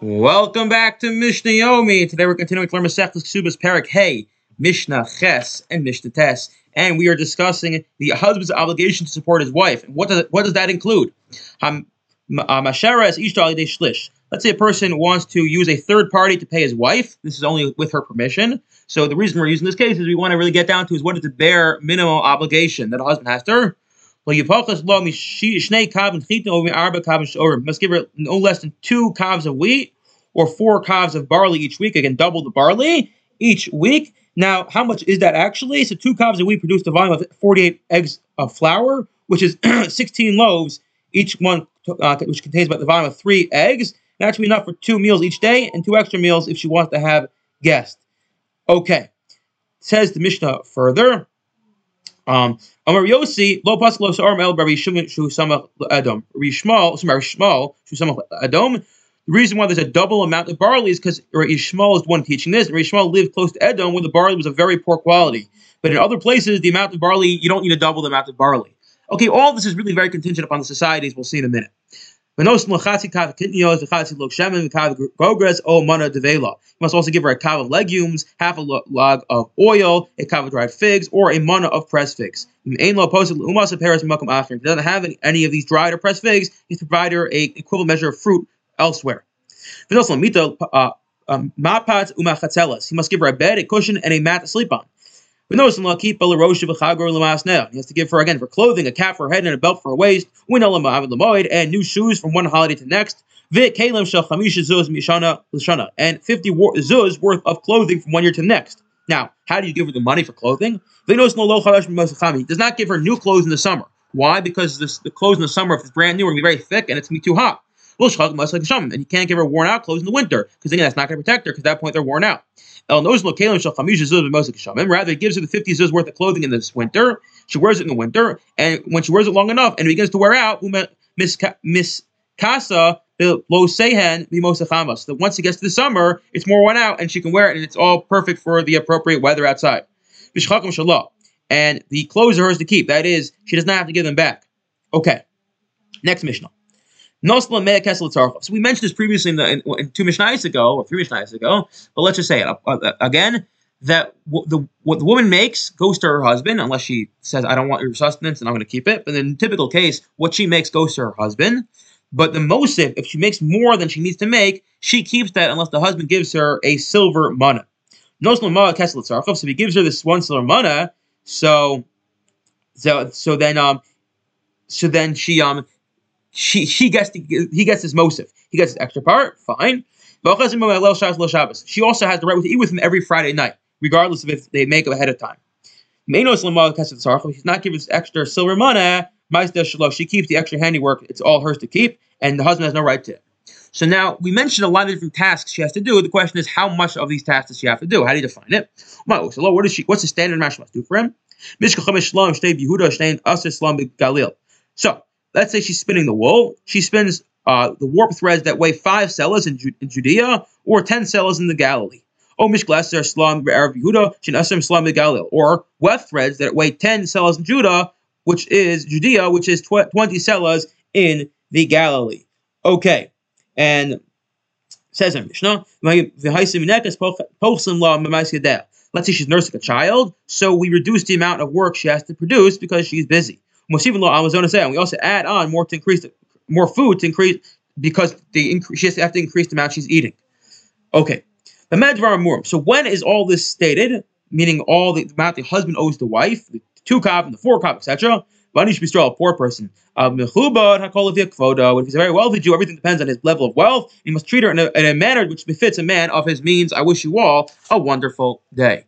Welcome back to Mishnah Yomi. Today we're continuing to learn Masechtas Kesubos Perek Hey, Mishnah Ches, and Mishnah Tes, and we are discussing the husband's obligation to support his wife. What does what does that include? Uh. Let's say a person wants to use a third party to pay his wife. This is only with her permission. So the reason we're using this case is we want to really get down to is what is the bare minimum obligation that a husband has to her. Well, you must give her no less than two kavs of wheat or four kavs of barley each week. Again, double the barley each week. Now, how much is that actually? So two kavs of wheat produce the volume of 48 eggs of flour, which is 16 loaves, each one uh, which contains about the volume of three eggs. That should be enough for two meals each day and two extra meals if she wants to have guests. Okay. Says the Mishnah further. Um, Yosi, lo sa'ar el bari shumin shu samach adom. Rishmal, Shmal, shu samach adom. The reason why there's a double amount of barley is because Ishmael is the one teaching this. And Ishmael lived close to Edom where the barley was of very poor quality. But in other places, the amount of barley, you don't need to double the amount of barley. Okay, all this is really very contingent upon the societies. We'll see in a minute. You must also give her a kav of legumes, half a log of oil, a kav of dried figs, or a mana of pressed figs. If he doesn't have any of these dried or pressed figs, he's provided her a equivalent measure of fruit elsewhere. Uh, um, he must give her a bed, a cushion, and a mat to sleep on. He has to give her again for clothing, a cap for her head, and a belt for her waist, We know Lamoid and new shoes from one holiday to next. And 50 zuz worth of clothing from one year to the next. Now, how do you give her the money for clothing? He does not give her new clothes in the summer. Why? Because this, the clothes in the summer, if it's brand new, are going to be very thick and it's going to be too hot. And you can't give her worn out clothes in the winter because again, that's not going to protect her because at that point they're worn out. Rather, it gives her the 50 zuz worth of clothing in this winter. She wears it in the winter, and when she wears it long enough and it begins to wear out, Miss Casa low sehen bimosachamas. That once it gets to the summer, it's more worn out and she can wear it and it's all perfect for the appropriate weather outside. And the clothes are hers to keep. That is, she does not have to give them back. Okay. Next Mishnah. So we mentioned this previously in, the, in, in two Mishnahs ago, or three Mishnahs ago, but let's just say it uh, again, that w- the, what the woman makes goes to her husband, unless she says, I don't want your sustenance and I'm going to keep it. But in typical case, what she makes goes to her husband. But the mosif, if she makes more than she needs to make, she keeps that unless the husband gives her a silver mana. So if he gives her this one silver mana, so so so then um so then she um she she gets to, he gets his mosif. He gets his extra part, fine. She also has the right to eat with him every Friday night, regardless of if they make it ahead of time. He's not giving this extra silver money. She keeps the extra handiwork. It's all hers to keep, and the husband has no right to it. So now we mentioned a lot of different tasks she has to do. The question is, how much of these tasks does she have to do? How do you define it? So what is she? What's the standard Rashi must do for him? So let's say she's spinning the wool. She spins uh, the warp threads that weigh five selas in, Ju- in Judea or ten selas in the Galilee. Arab Yehuda, Galilee. Or weft threads that weigh ten selas in Judah, which is Judea, which is tw- twenty selas in the Galilee. Okay, and says in Mishnah, Let's say she's nursing a child, so we reduce the amount of work she has to produce because she's busy. Mosivin lo Amazon say, and we also add on more to increase more food to increase because the she has to have to increase the amount she's eating. Okay. So when is all this stated? Meaning all the amount the husband owes the wife, the two cop and the four cop, etc. Money should be still a poor person. Uh, if he's a very wealthy Jew, everything depends on his level of wealth. He must treat her in a, in a manner which befits a man of his means. I wish you all a wonderful day.